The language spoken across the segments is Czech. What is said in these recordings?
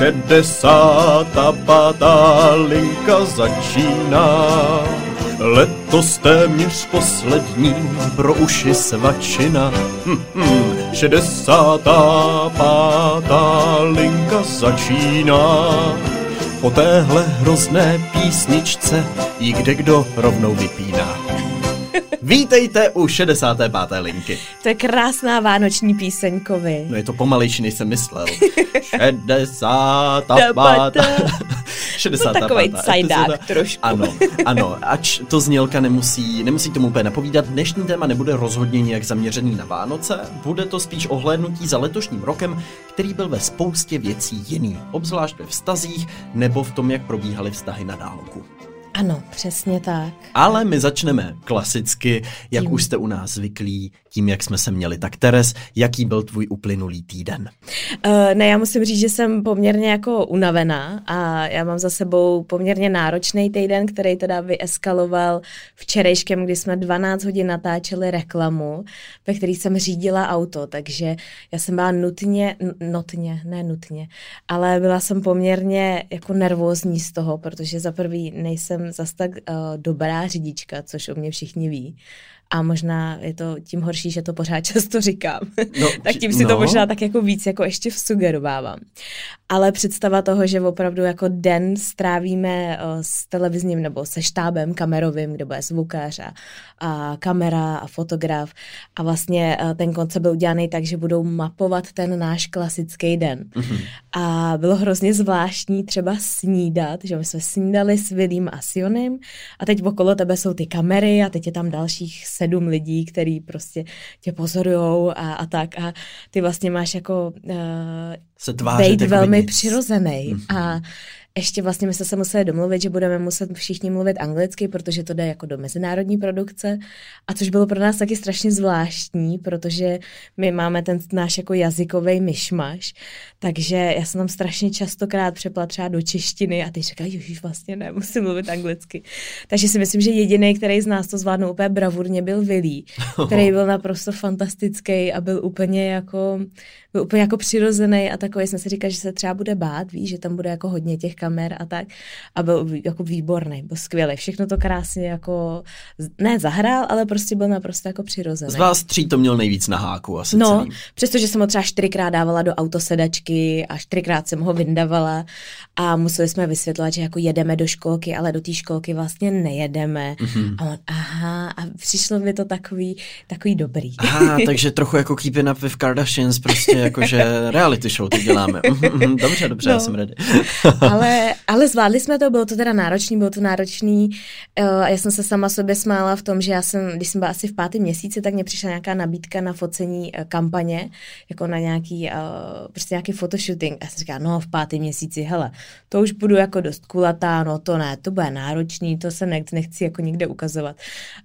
Šedesátá pátá linka začíná. Letos téměř poslední pro uši svačina. Hm, hm, šedesátá pátá linka začíná. Po téhle hrozné písničce jí kde kdo rovnou vypíná. Vítejte u 65. linky. To je krásná vánoční píseň, Kovy. No je to pomalejší, než jsem myslel. 65. 65. To takový cajdák trošku. Ano, ano, ač to znělka nemusí, nemusí tomu úplně napovídat, dnešní téma nebude rozhodně nějak zaměřený na Vánoce, bude to spíš ohlédnutí za letošním rokem, který byl ve spoustě věcí jiný, obzvlášť ve vztazích nebo v tom, jak probíhaly vztahy na dálku. Ano, přesně tak. Ale my začneme klasicky, jak tím. už jste u nás zvyklí, tím, jak jsme se měli. Tak Teres, jaký byl tvůj uplynulý týden? Uh, ne, já musím říct, že jsem poměrně jako unavená a já mám za sebou poměrně náročný týden, který teda vyeskaloval včerejškem, kdy jsme 12 hodin natáčeli reklamu, ve který jsem řídila auto, takže já jsem byla nutně, nutně, ne nutně, ale byla jsem poměrně jako nervózní z toho, protože za prvý nejsem zas tak uh, dobrá řidička, což o mě všichni ví. A možná je to tím horší, že to pořád často říkám. No, tak tím si no. to možná tak jako víc jako ještě vsugerovávám. Ale představa toho, že opravdu jako den strávíme uh, s televizním nebo se štábem kamerovým, kde bude zvukař a, a kamera a fotograf a vlastně uh, ten koncept byl udělaný tak, že budou mapovat ten náš klasický den. Mm-hmm. A bylo hrozně zvláštní třeba snídat, že my jsme snídali s Vilím a Sionem a teď okolo tebe jsou ty kamery a teď je tam dalších sedm lidí, který prostě tě pozorujou a, a tak. A ty vlastně máš jako uh, se být velmi přirozený mm-hmm. a ještě vlastně my jsme se museli domluvit, že budeme muset všichni mluvit anglicky, protože to jde jako do mezinárodní produkce. A což bylo pro nás taky strašně zvláštní, protože my máme ten náš jako jazykový myšmaš. Takže já jsem tam strašně častokrát přepla třeba do češtiny a teď říká, už vlastně ne, musím mluvit anglicky. Takže si myslím, že jediný, který z nás to zvládnul úplně bravurně, byl Vilí, který byl naprosto fantastický a byl úplně jako, byl úplně jako přirozený a takový jsem si říkal, že se třeba bude bát, víš, že tam bude jako hodně těch kamer a tak. A byl jako výborný, byl skvělý. Všechno to krásně jako, ne zahrál, ale prostě byl naprosto jako přirozený. Z vás tří to měl nejvíc na háku asi No, celý. přestože jsem ho třeba čtyřikrát dávala do autosedačky a čtyřikrát jsem ho vyndavala a museli jsme vysvětlovat, že jako jedeme do školky, ale do té školky vlastně nejedeme. Mm-hmm. A on, aha, a přišlo mi to takový, takový dobrý. Aha, takže trochu jako Keeping Up with Kardashians, prostě jakože reality show to děláme. Mhm, mhm, dobře, dobře, no. já jsem ready. ale ale, zvládli jsme to, bylo to teda náročný, bylo to náročný. Uh, já jsem se sama sobě smála v tom, že já jsem, když jsem byla asi v pátém měsíci, tak mě přišla nějaká nabídka na focení uh, kampaně, jako na nějaký, uh, prostě nějaký fotoshooting. A já jsem říkala, no v pátém měsíci, hele, to už budu jako dost kulatá, no to ne, to bude náročný, to se nechci, nechci jako nikde ukazovat.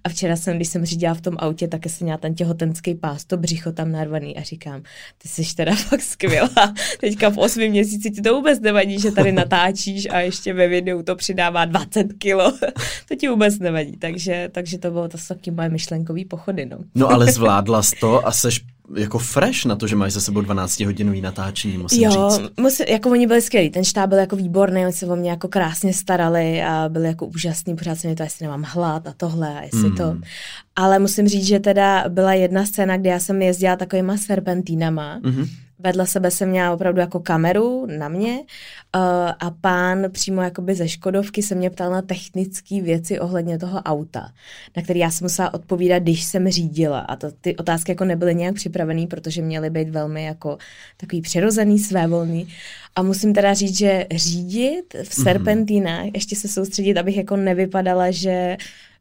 A včera jsem, když jsem řídila v tom autě, tak jsem měla ten těhotenský pás, to břicho tam narvaný a říkám, ty jsi teda fakt skvělá. Teďka v osmém měsíci ti to vůbec nevadí, že tady natáčí natáčíš a ještě ve videu to přidává 20 kilo, to ti vůbec nevadí. Takže, takže to bylo to taky moje myšlenkový pochody. No. no ale zvládla jsi to a seš jako fresh na to, že máš za sebou 12 hodinový natáčení, musím jo, říct. Musím, jako oni byli skvělí, ten štáb byl jako výborný, oni se o mě jako krásně starali a byli jako úžasní, pořád se mě to, jestli nemám hlad a tohle a jestli mm. to. Ale musím říct, že teda byla jedna scéna, kde já jsem jezdila takovýma serpentínama, mm-hmm vedle sebe jsem měla opravdu jako kameru na mě uh, a pán přímo jakoby ze Škodovky se mě ptal na technické věci ohledně toho auta, na který já jsem musela odpovídat, když jsem řídila a to, ty otázky jako nebyly nějak připravený, protože měly být velmi jako takový přirozený, svévolný a musím teda říct, že řídit v mhm. serpentínách, mm-hmm. ještě se soustředit, abych jako nevypadala, že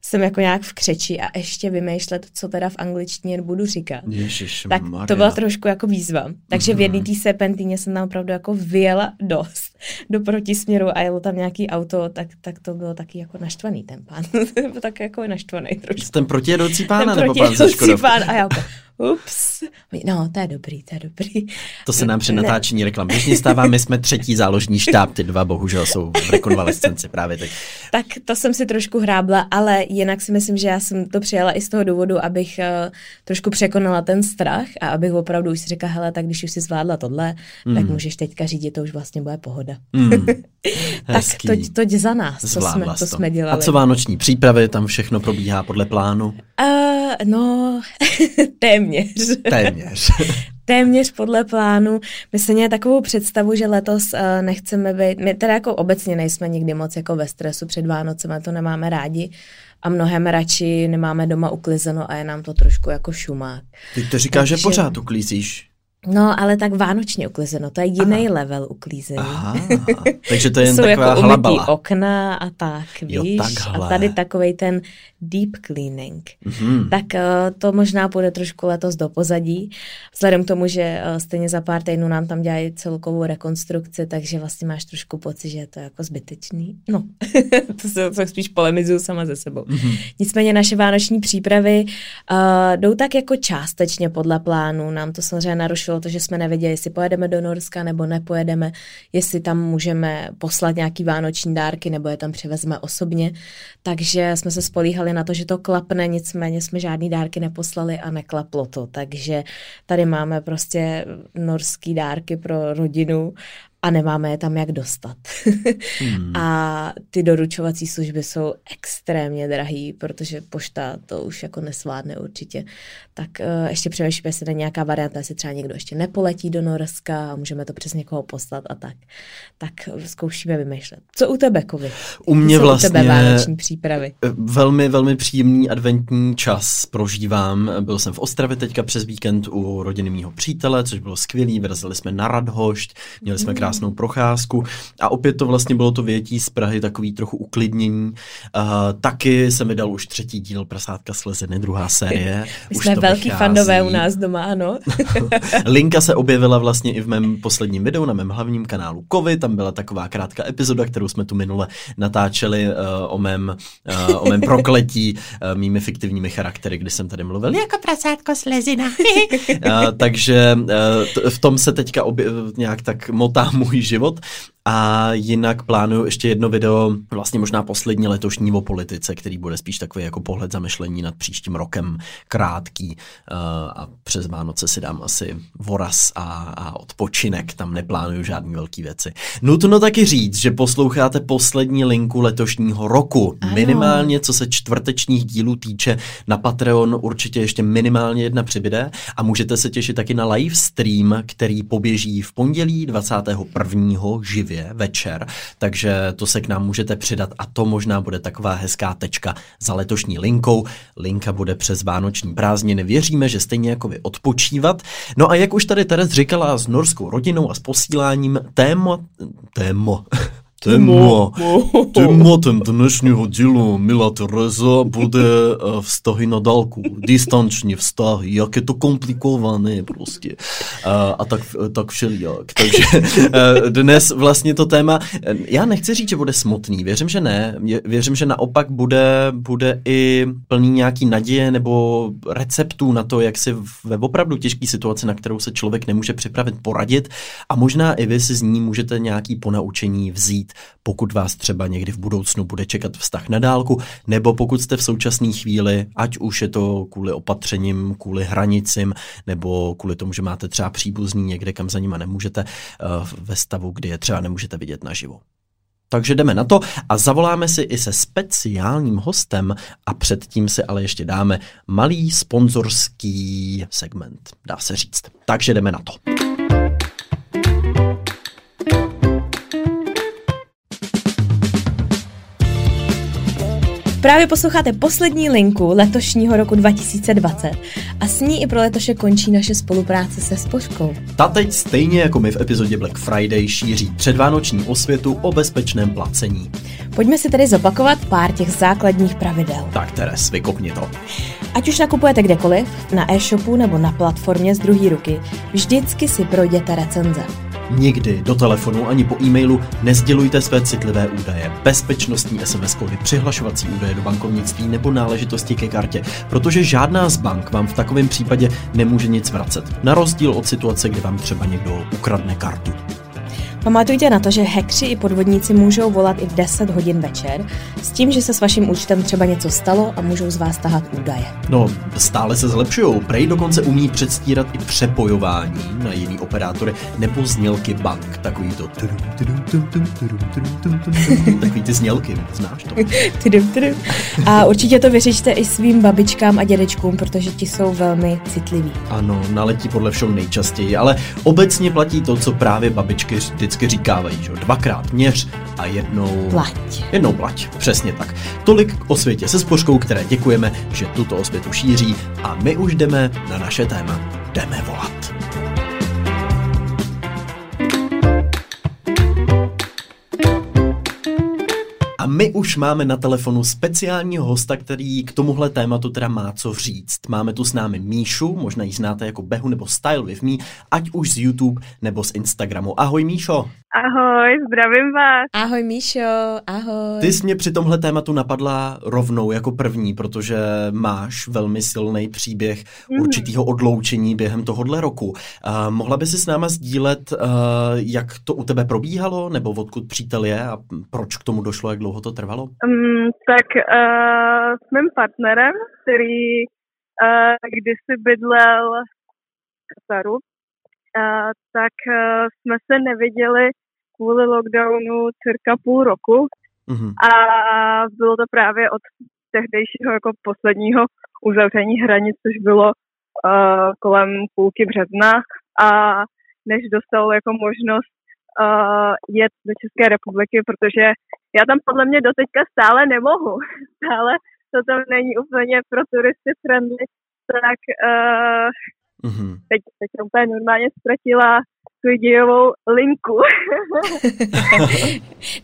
jsem jako nějak v křeči a ještě vymýšlet, co teda v angličtině budu říkat. Ježiš, tak Maria. to byla trošku jako výzva. Takže mm. v jedné mhm. té serpentíně jsem tam opravdu jako vyjela dost do protisměru a jelo tam nějaký auto, tak, tak to bylo taky jako naštvaný ten pán. tak jako naštvaný trošku. Ten protijedoucí pán, ten nebo pán pán a já jako, ups, no, to je dobrý, to je dobrý. To se nám při natáčení reklam běžně stává, my jsme třetí záložní štáb, ty dva bohužel jsou v rekonvalescenci právě teď. Tak to jsem si trošku hrábla, ale jinak si myslím, že já jsem to přijala i z toho důvodu, abych uh, trošku překonala ten strach a abych opravdu už si řekla, hele, tak když už si zvládla tohle, mm. tak můžeš teďka řídit, to už vlastně bude pohoda. Mm. tak to, to za nás, co jsme, to. jsme dělali. A co vánoční přípravy, tam všechno probíhá podle plánu? Uh, no, téměř. Téměř. téměř podle plánu. My se měli takovou představu, že letos uh, nechceme být, my teda jako obecně nejsme nikdy moc jako ve stresu před Vánocem, to nemáme rádi a mnohem radši nemáme doma uklizeno a je nám to trošku jako šumák. Ty to říkáš, Takže... že pořád uklízíš. No, ale tak vánočně uklizeno, to je jiný Aha. level uklízení. Aha, takže to je jen Jsou taková jako hlabala. okna a tak, víš? Jo, a tady takový ten deep cleaning. Mm-hmm. Tak uh, to možná půjde trošku letos do pozadí, vzhledem k tomu, že uh, stejně za pár týdnů nám tam dělají celkovou rekonstrukci, takže vlastně máš trošku pocit, že je to jako zbytečný. No, to se to spíš polemizuju sama ze sebou. Mm-hmm. Nicméně naše vánoční přípravy uh, jdou tak jako částečně podle plánu. Nám to samozřejmě narušilo to, že jsme nevěděli, jestli pojedeme do Norska nebo nepojedeme, jestli tam můžeme poslat nějaký vánoční dárky nebo je tam přivezme osobně. Takže jsme se spolíhali na to, že to klapne, nicméně jsme žádný dárky neposlali a neklaplo to. Takže tady máme prostě norský dárky pro rodinu a nemáme je tam jak dostat. hmm. A ty doručovací služby jsou extrémně drahý, protože pošta to už jako nesvládne určitě. Tak uh, ještě přemýšlíme, jestli je nějaká varianta, jestli třeba někdo ještě nepoletí do Norska a můžeme to přes někoho poslat a tak. Tak zkoušíme vymýšlet. Co u tebe, Kovi? U mě vlastně u tebe vánoční přípravy? Velmi, velmi příjemný adventní čas prožívám. Byl jsem v Ostravě teďka přes víkend u rodiny mýho přítele, což bylo skvělý. Vyrazili jsme na Radhošť, měli jsme krásnou krásnou procházku a opět to vlastně bylo to větí z Prahy, takový trochu uklidnění. Uh, taky se mi dal už třetí díl Prasátka slezeny, druhá série. My už jsme velký vychází. fandové u nás doma, ano. Linka se objevila vlastně i v mém posledním videu na mém hlavním kanálu Kovy, tam byla taková krátká epizoda, kterou jsme tu minule natáčeli uh, o, mém, uh, o mém prokletí uh, mými fiktivními charaktery, kdy jsem tady mluvil jako prasátko slezina. uh, takže uh, t- v tom se teďka obje- nějak tak motám můj život a jinak plánuju ještě jedno video, vlastně možná poslední letošní o politice, který bude spíš takový jako pohled zamyšlení nad příštím rokem, krátký uh, a přes Vánoce si dám asi voraz a, a odpočinek, tam neplánuju žádný velký věci. Nutno taky říct, že posloucháte poslední linku letošního roku. Ano. Minimálně, co se čtvrtečních dílů týče, na Patreon určitě ještě minimálně jedna přibyde a můžete se těšit taky na live stream, který poběží v pondělí 21. živě živě večer, takže to se k nám můžete přidat a to možná bude taková hezká tečka za letošní linkou. Linka bude přes vánoční prázdniny. Věříme, že stejně jako vy odpočívat. No a jak už tady Teres říkala s norskou rodinou a s posíláním téma, téma, Téma, tématem dnešního dílu Mila Tereza bude uh, vztahy na dálku, distanční vztahy, jak je to komplikované prostě. Uh, a tak, tak všelijak. Takže uh, dnes vlastně to téma, já nechci říct, že bude smutný, věřím, že ne, věřím, že naopak bude, bude i plný nějaký naděje nebo receptů na to, jak si ve opravdu těžké situaci, na kterou se člověk nemůže připravit, poradit. A možná i vy si z ní můžete nějaký ponaučení vzít pokud vás třeba někdy v budoucnu bude čekat vztah na dálku, nebo pokud jste v současné chvíli, ať už je to kvůli opatřením, kvůli hranicím, nebo kvůli tomu, že máte třeba příbuzný někde, kam za nima nemůžete, eh, ve stavu, kdy je třeba nemůžete vidět naživo. Takže jdeme na to a zavoláme si i se speciálním hostem a předtím si ale ještě dáme malý sponzorský segment, dá se říct. Takže jdeme na to. Právě posloucháte poslední linku letošního roku 2020 a s ní i pro letoše končí naše spolupráce se Spořkou. Ta teď stejně jako my v epizodě Black Friday šíří předvánoční osvětu o bezpečném placení. Pojďme si tedy zopakovat pár těch základních pravidel. Tak Teres, vykopni to. Ať už nakupujete kdekoliv, na e-shopu nebo na platformě z druhé ruky, vždycky si projděte recenze. Nikdy do telefonu ani po e-mailu nezdělujte své citlivé údaje, bezpečnostní SMS kódy, přihlašovací údaje do bankovnictví nebo náležitosti ke kartě, protože žádná z bank vám v takovém případě nemůže nic vracet. Na rozdíl od situace, kdy vám třeba někdo ukradne kartu. Pamatujte na to, že hekři i podvodníci můžou volat i v 10 hodin večer, s tím, že se s vaším účtem třeba něco stalo a můžou z vás tahat údaje. No, stále se zlepšují. Prej dokonce umí předstírat i přepojování na jiný operátory nebo znělky bank. Takový to takový ty znělky, znáš to? A určitě to vyřešte i svým babičkám a dědečkům, protože ti jsou velmi citliví. Ano, naletí podle všeho nejčastěji, ale obecně platí to, co právě babičky vždycky vždycky říkávají, že dvakrát měř a jednou... Plať. Jednou plať, přesně tak. Tolik o světě se spořkou, které děkujeme, že tuto osvětu šíří a my už jdeme na naše téma. Jdeme volat. A my už máme na telefonu speciálního hosta, který k tomuhle tématu teda má co říct. Máme tu s námi Míšu, možná ji znáte jako Behu nebo Style with Me, ať už z YouTube nebo z Instagramu. Ahoj Míšo. Ahoj, zdravím vás. Ahoj Míšo, ahoj. Ty jsi mě při tomhle tématu napadla rovnou jako první, protože máš velmi silný příběh mm. určitého odloučení během tohohle roku. Uh, mohla by si s náma sdílet, uh, jak to u tebe probíhalo, nebo odkud přítel je a proč k tomu došlo, jak dlouho to trvalo? Um, tak uh, s mým partnerem, který uh, kdysi bydlel v Kataru, uh, tak uh, jsme se neviděli kvůli lockdownu cirka půl roku mm-hmm. a bylo to právě od tehdejšího jako posledního uzavření hranic, což bylo uh, kolem půlky března a než dostal jako možnost uh, jet do České republiky, protože já tam podle mě doteďka stále nemohu. Stále to tam není úplně pro turisty friendly, tak uh, mm-hmm. teď, teď jsem úplně normálně ztratila dějovou linku.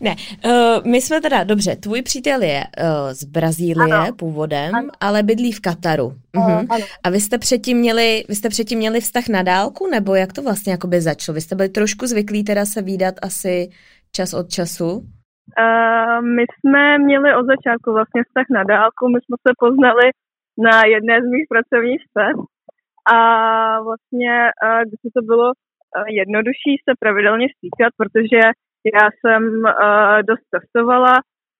ne, uh, my jsme teda, dobře, tvůj přítel je uh, z Brazílie ano. původem, ano. ale bydlí v Kataru. Uh, uh-huh. ano. A vy jste předtím měli, vy jste předtím měli vztah na dálku, nebo jak to vlastně jakoby začalo? Vy jste byli trošku zvyklí teda se výdat asi čas od času? Uh, my jsme měli od začátku vlastně vztah na dálku, my jsme se poznali na jedné z mých pracovních cest a vlastně, uh, když to bylo jednodušší se pravidelně stýkat, protože já jsem uh, dost cestovala,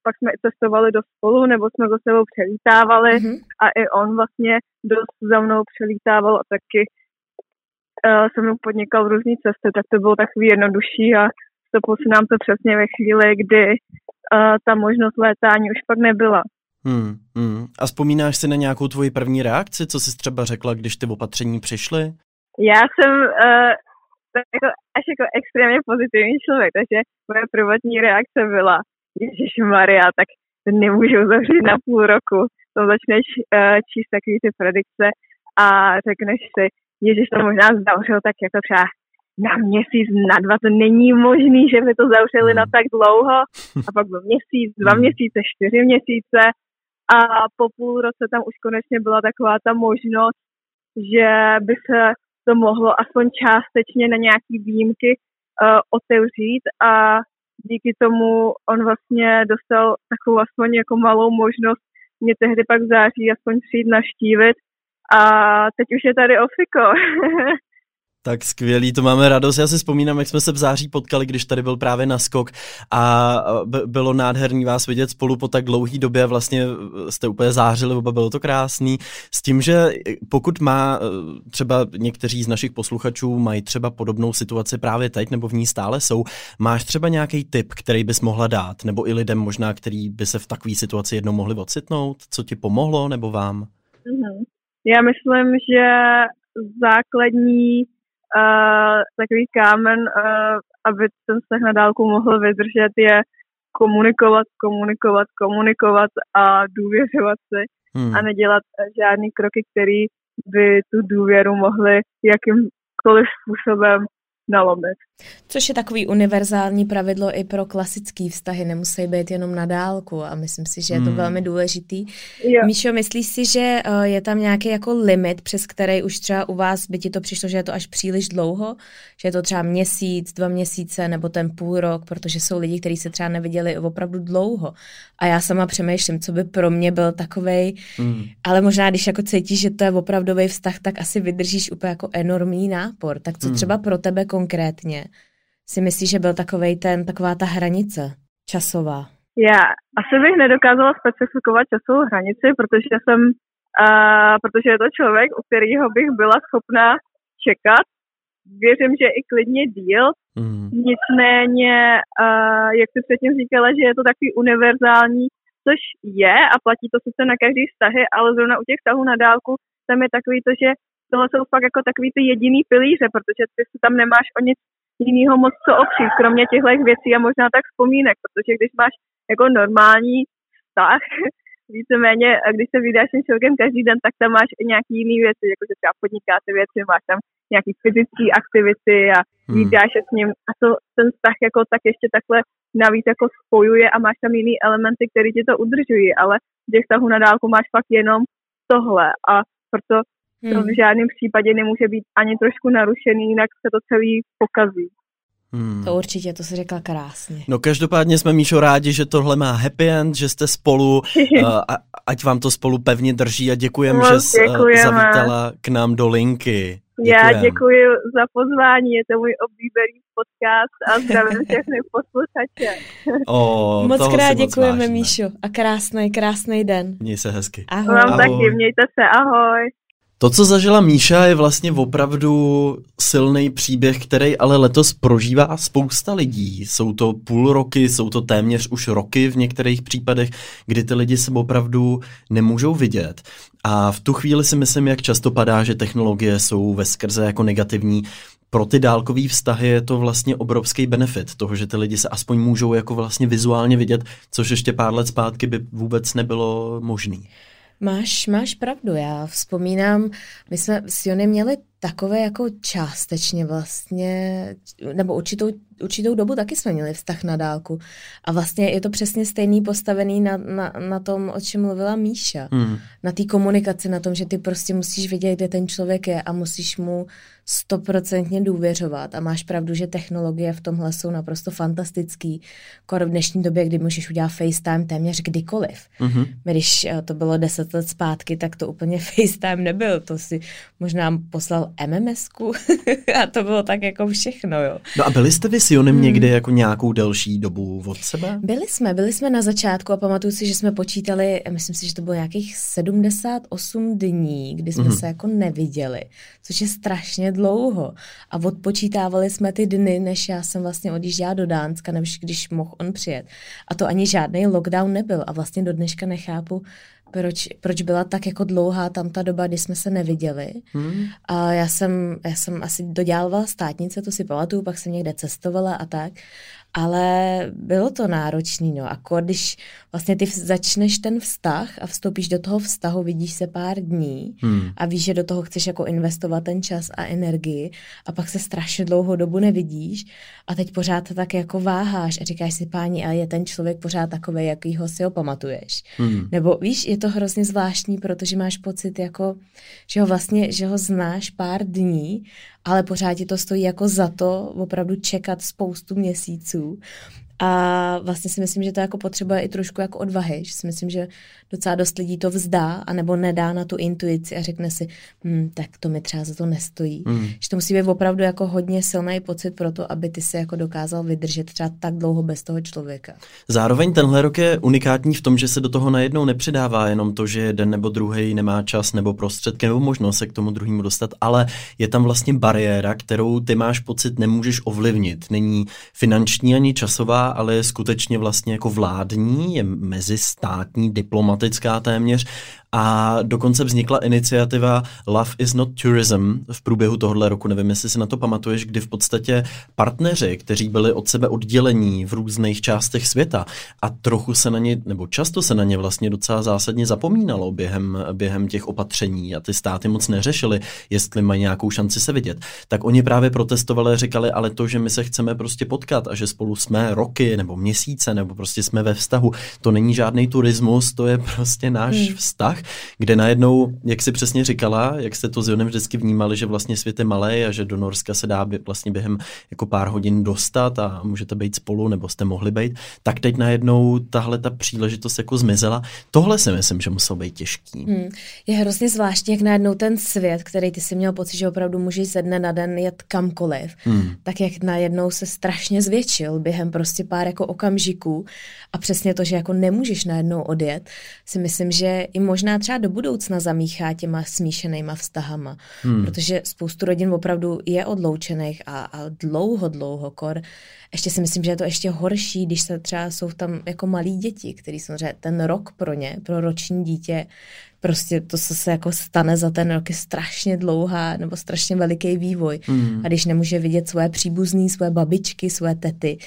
pak jsme i cestovali do spolu, nebo jsme za sebou přelítávali mm-hmm. a i on vlastně dost za mnou přelítával a taky uh, se mnou podnikal v různé cesty, tak to bylo takový jednodušší a stopil se nám to přesně ve chvíli, kdy uh, ta možnost létání už pak nebyla. Hmm, hmm. A vzpomínáš si na nějakou tvoji první reakci, co jsi třeba řekla, když ty opatření přišly? Já jsem uh, jako, až jako extrémně pozitivní člověk, takže moje prvotní reakce byla, Ježíš Maria, tak to nemůžu zavřít na půl roku. To začneš uh, číst takový ty predikce a řekneš si, Ježíš to možná zavřel tak jako třeba na měsíc, na dva, to není možný, že by to zavřeli na tak dlouho. A pak byl měsíc, dva měsíce, čtyři měsíce a po půl roce tam už konečně byla taková ta možnost, že by se to mohlo aspoň částečně na nějaký výjimky uh, otevřít a díky tomu on vlastně dostal takovou aspoň jako malou možnost mě tehdy pak v září aspoň přijít naštívit a teď už je tady Ofiko. Tak skvělý, to máme radost. Já si vzpomínám, jak jsme se v září potkali, když tady byl právě na skok a bylo nádherný vás vidět spolu po tak dlouhý době. Vlastně jste úplně zářili, oba bylo to krásný. S tím, že pokud má e, třeba někteří z našich posluchačů mají třeba podobnou situaci právě teď, nebo v ní stále jsou, máš třeba nějaký tip, který bys mohla dát, nebo i lidem možná, který by se v takové situaci jednou mohli ocitnout, co ti pomohlo, nebo vám? Mm-hmm. Já myslím, že základní takový kámen, uh, aby ten vztah na dálku mohl vydržet, je komunikovat, komunikovat, komunikovat a důvěřovat si hmm. a nedělat žádný kroky, které by tu důvěru mohly jakýmkoliv způsobem nalomit. Což je takový univerzální pravidlo i pro klasické vztahy, nemusí být jenom na dálku a myslím si, že je to hmm. velmi důležitý. Jo. Míšo, myslíš si, že eh, je tam nějaký jako limit, přes který už třeba u vás by ti to přišlo, že je to až příliš dlouho, že je to třeba měsíc, dva měsíce nebo ten půl rok, protože jsou lidi, kteří se třeba neviděli opravdu dlouho. A já sama přemýšlím, co by pro mě byl takovej, hmm. ale možná když jako cítíš, že to je opravdový vztah, tak asi vydržíš úplně jako enormní nápor. Tak co hmm. třeba pro tebe konkrétně? Si myslíš, že byl takovej ten, taková ta hranice časová? Já asi bych nedokázala specifikovat časovou hranici, protože jsem, uh, protože je to člověk, u kterého bych byla schopná čekat. Věřím, že i klidně díl. Mm. Nicméně, uh, jak jsi předtím říkala, že je to takový univerzální, což je a platí to sice na každý vztahy, ale zrovna u těch vztahů na dálku tam je takový to, že tohle jsou fakt jako takový ty jediný pilíře, protože ty si tam nemáš o nic jiného moc co opřít, kromě těchto věcí a možná tak vzpomínek, protože když máš jako normální vztah, víceméně, a když se vydáš s tím člověkem každý den, tak tam máš i nějaký jiné věci, jako že třeba podnikáte věci, máš tam nějaký fyzické aktivity a hmm. vydáš se s ním a to ten vztah jako tak ještě takhle navíc jako spojuje a máš tam jiný elementy, které ti to udržují, ale v těch vztahů na dálku máš fakt jenom tohle a proto Hmm. To v žádném případě nemůže být ani trošku narušený, jinak se to celý pokazí. Hmm. To určitě, to se řekla krásně. No každopádně jsme, Míšo, rádi, že tohle má happy end, že jste spolu, uh, a, ať vám to spolu pevně drží a děkujeme, že jsi uh, zavítala k nám do linky. Děkujem. Já děkuji za pozvání, je to můj oblíbený podcast a zdravím všechny posluchače. Oh, Moc krát děkujeme, Míšo, a krásný, krásný den. Měj se hezky. Ahoj. Vám ahoj. taky, mějte se, ahoj. To, co zažila Míša, je vlastně opravdu silný příběh, který ale letos prožívá spousta lidí. Jsou to půl roky, jsou to téměř už roky v některých případech, kdy ty lidi se opravdu nemůžou vidět. A v tu chvíli si myslím, jak často padá, že technologie jsou ve skrze jako negativní. Pro ty dálkové vztahy je to vlastně obrovský benefit toho, že ty lidi se aspoň můžou jako vlastně vizuálně vidět, což ještě pár let zpátky by vůbec nebylo možné. Máš, máš pravdu, já vzpomínám, my jsme s Jony měli takové jako částečně vlastně, nebo určitou, určitou dobu taky jsme měli vztah na dálku. A vlastně je to přesně stejný postavený na, na, na tom, o čem mluvila Míša. Hmm. Na té komunikaci, na tom, že ty prostě musíš vědět, kde ten člověk je a musíš mu stoprocentně důvěřovat. A máš pravdu, že technologie v tomhle jsou naprosto fantastický. Kor v dnešní době, kdy můžeš udělat FaceTime téměř kdykoliv. Mm-hmm. Když eh, to bylo deset let zpátky, tak to úplně FaceTime nebyl. To si možná poslal MMSku a to bylo tak jako všechno, jo. No a byli jste vy s Jonem hmm. někde jako nějakou delší dobu od sebe? Byli jsme, byli jsme na začátku a pamatuju si, že jsme počítali, myslím si, že to bylo nějakých 78 dní, kdy jsme hmm. se jako neviděli, což je strašně dlouho. A odpočítávali jsme ty dny, než já jsem vlastně odjížděla do Dánska, než když mohl on přijet. A to ani žádný lockdown nebyl a vlastně do dneška nechápu, proč, proč byla tak jako dlouhá tam ta doba, kdy jsme se neviděli. Hmm. A já jsem, já jsem asi dodělávala státnice, to si pamatuju, pak jsem někde cestovala a tak ale bylo to náročný, no. A když vlastně ty začneš ten vztah a vstoupíš do toho vztahu, vidíš se pár dní hmm. a víš, že do toho chceš jako investovat ten čas a energii a pak se strašně dlouhou dobu nevidíš a teď pořád tak jako váháš a říkáš si, páni, a je ten člověk pořád takový, jakýho si ho pamatuješ. Hmm. Nebo víš, je to hrozně zvláštní, protože máš pocit jako, že ho vlastně, že ho znáš pár dní ale pořád ti to stojí jako za to opravdu čekat spoustu měsíců. A vlastně si myslím, že to jako potřebuje i trošku jako odvahy, že si myslím, že docela dost lidí to vzdá, anebo nedá na tu intuici a řekne si, hm, tak to mi třeba za to nestojí. Mm. Že to musí být opravdu jako hodně silný pocit pro to, aby ty si jako dokázal vydržet třeba tak dlouho bez toho člověka. Zároveň tenhle rok je unikátní v tom, že se do toho najednou nepřidává jenom to, že jeden nebo druhý nemá čas nebo prostředky nebo možnost se k tomu druhému dostat, ale je tam vlastně bariéra, kterou ty máš pocit nemůžeš ovlivnit. Není finanční ani časová, ale je skutečně vlastně jako vládní, je mezistátní, diplomatická téměř a dokonce vznikla iniciativa Love is not tourism v průběhu tohohle roku, nevím, jestli si na to pamatuješ, kdy v podstatě partneři, kteří byli od sebe oddělení v různých částech světa a trochu se na ně, nebo často se na ně vlastně docela zásadně zapomínalo během, během těch opatření a ty státy moc neřešili, jestli mají nějakou šanci se vidět, tak oni právě protestovali a říkali, ale to, že my se chceme prostě potkat a že spolu jsme roky nebo měsíce nebo prostě jsme ve vztahu, to není žádný turismus, to je prostě náš hmm. vztah, kde najednou, jak si přesně říkala, jak jste to s Jonem vždycky vnímali, že vlastně svět je malý a že do Norska se dá vlastně během jako pár hodin dostat a můžete být spolu nebo jste mohli být, tak teď najednou tahle ta příležitost jako zmizela. Tohle si myslím, že muselo být těžký. Hmm. Je hrozně zvláštní, jak najednou ten svět, který ty si měl pocit, že opravdu můžeš ze dne na den jet kamkoliv, hmm. tak jak najednou se strašně zvětšil během prostě pár jako okamžiků a přesně to, že jako nemůžeš najednou odjet, si myslím, že i možná třeba do budoucna zamíchá těma smíšenýma vztahama, hmm. protože spoustu rodin opravdu je odloučených a, a dlouho, dlouho kor. Ještě si myslím, že je to ještě horší, když se třeba jsou tam jako malí děti, který samozřejmě ten rok pro ně, pro roční dítě, prostě to, co se jako stane za ten rok, je strašně dlouhá nebo strašně veliký vývoj. Mm. A když nemůže vidět svoje příbuzný, svoje babičky, svoje tety,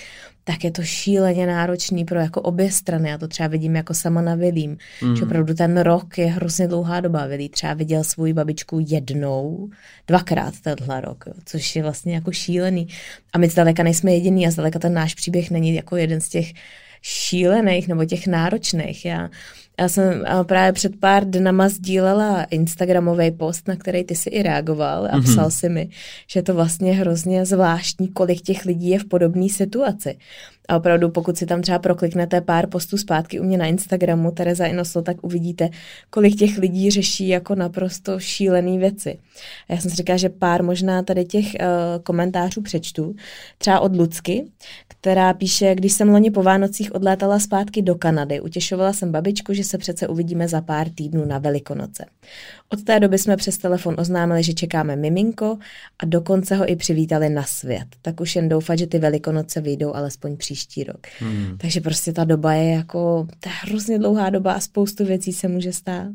tak je to šíleně náročný pro jako obě strany. Já to třeba vidím jako sama na Vilím, mm. že opravdu ten rok je hrozně dlouhá doba. Vilí třeba viděl svou babičku jednou, dvakrát tenhle rok, jo, což je vlastně jako šílený. A my zdaleka nejsme jediný a zdaleka ten náš příběh není jako jeden z těch šílených nebo těch náročných. Já já jsem právě před pár dnama sdílela Instagramový post, na který ty si i reagoval a mm-hmm. psal si mi, že je to vlastně hrozně zvláštní, kolik těch lidí je v podobné situaci. A opravdu, pokud si tam třeba prokliknete pár postů zpátky u mě na Instagramu, Tereza Inoslo, tak uvidíte, kolik těch lidí řeší jako naprosto šílené věci. A já jsem si říkala, že pár možná tady těch uh, komentářů přečtu. Třeba od Lucky, která píše, když jsem loni po Vánocích odlétala zpátky do Kanady, utěšovala jsem babičku, že se přece uvidíme za pár týdnů na Velikonoce. Od té doby jsme přes telefon oznámili, že čekáme miminko a dokonce ho i přivítali na svět. Tak už jen doufat, že ty Velikonoce vyjdou alespoň příští rok. Hmm. Takže prostě ta doba je jako, ta hrozně dlouhá doba a spoustu věcí se může stát.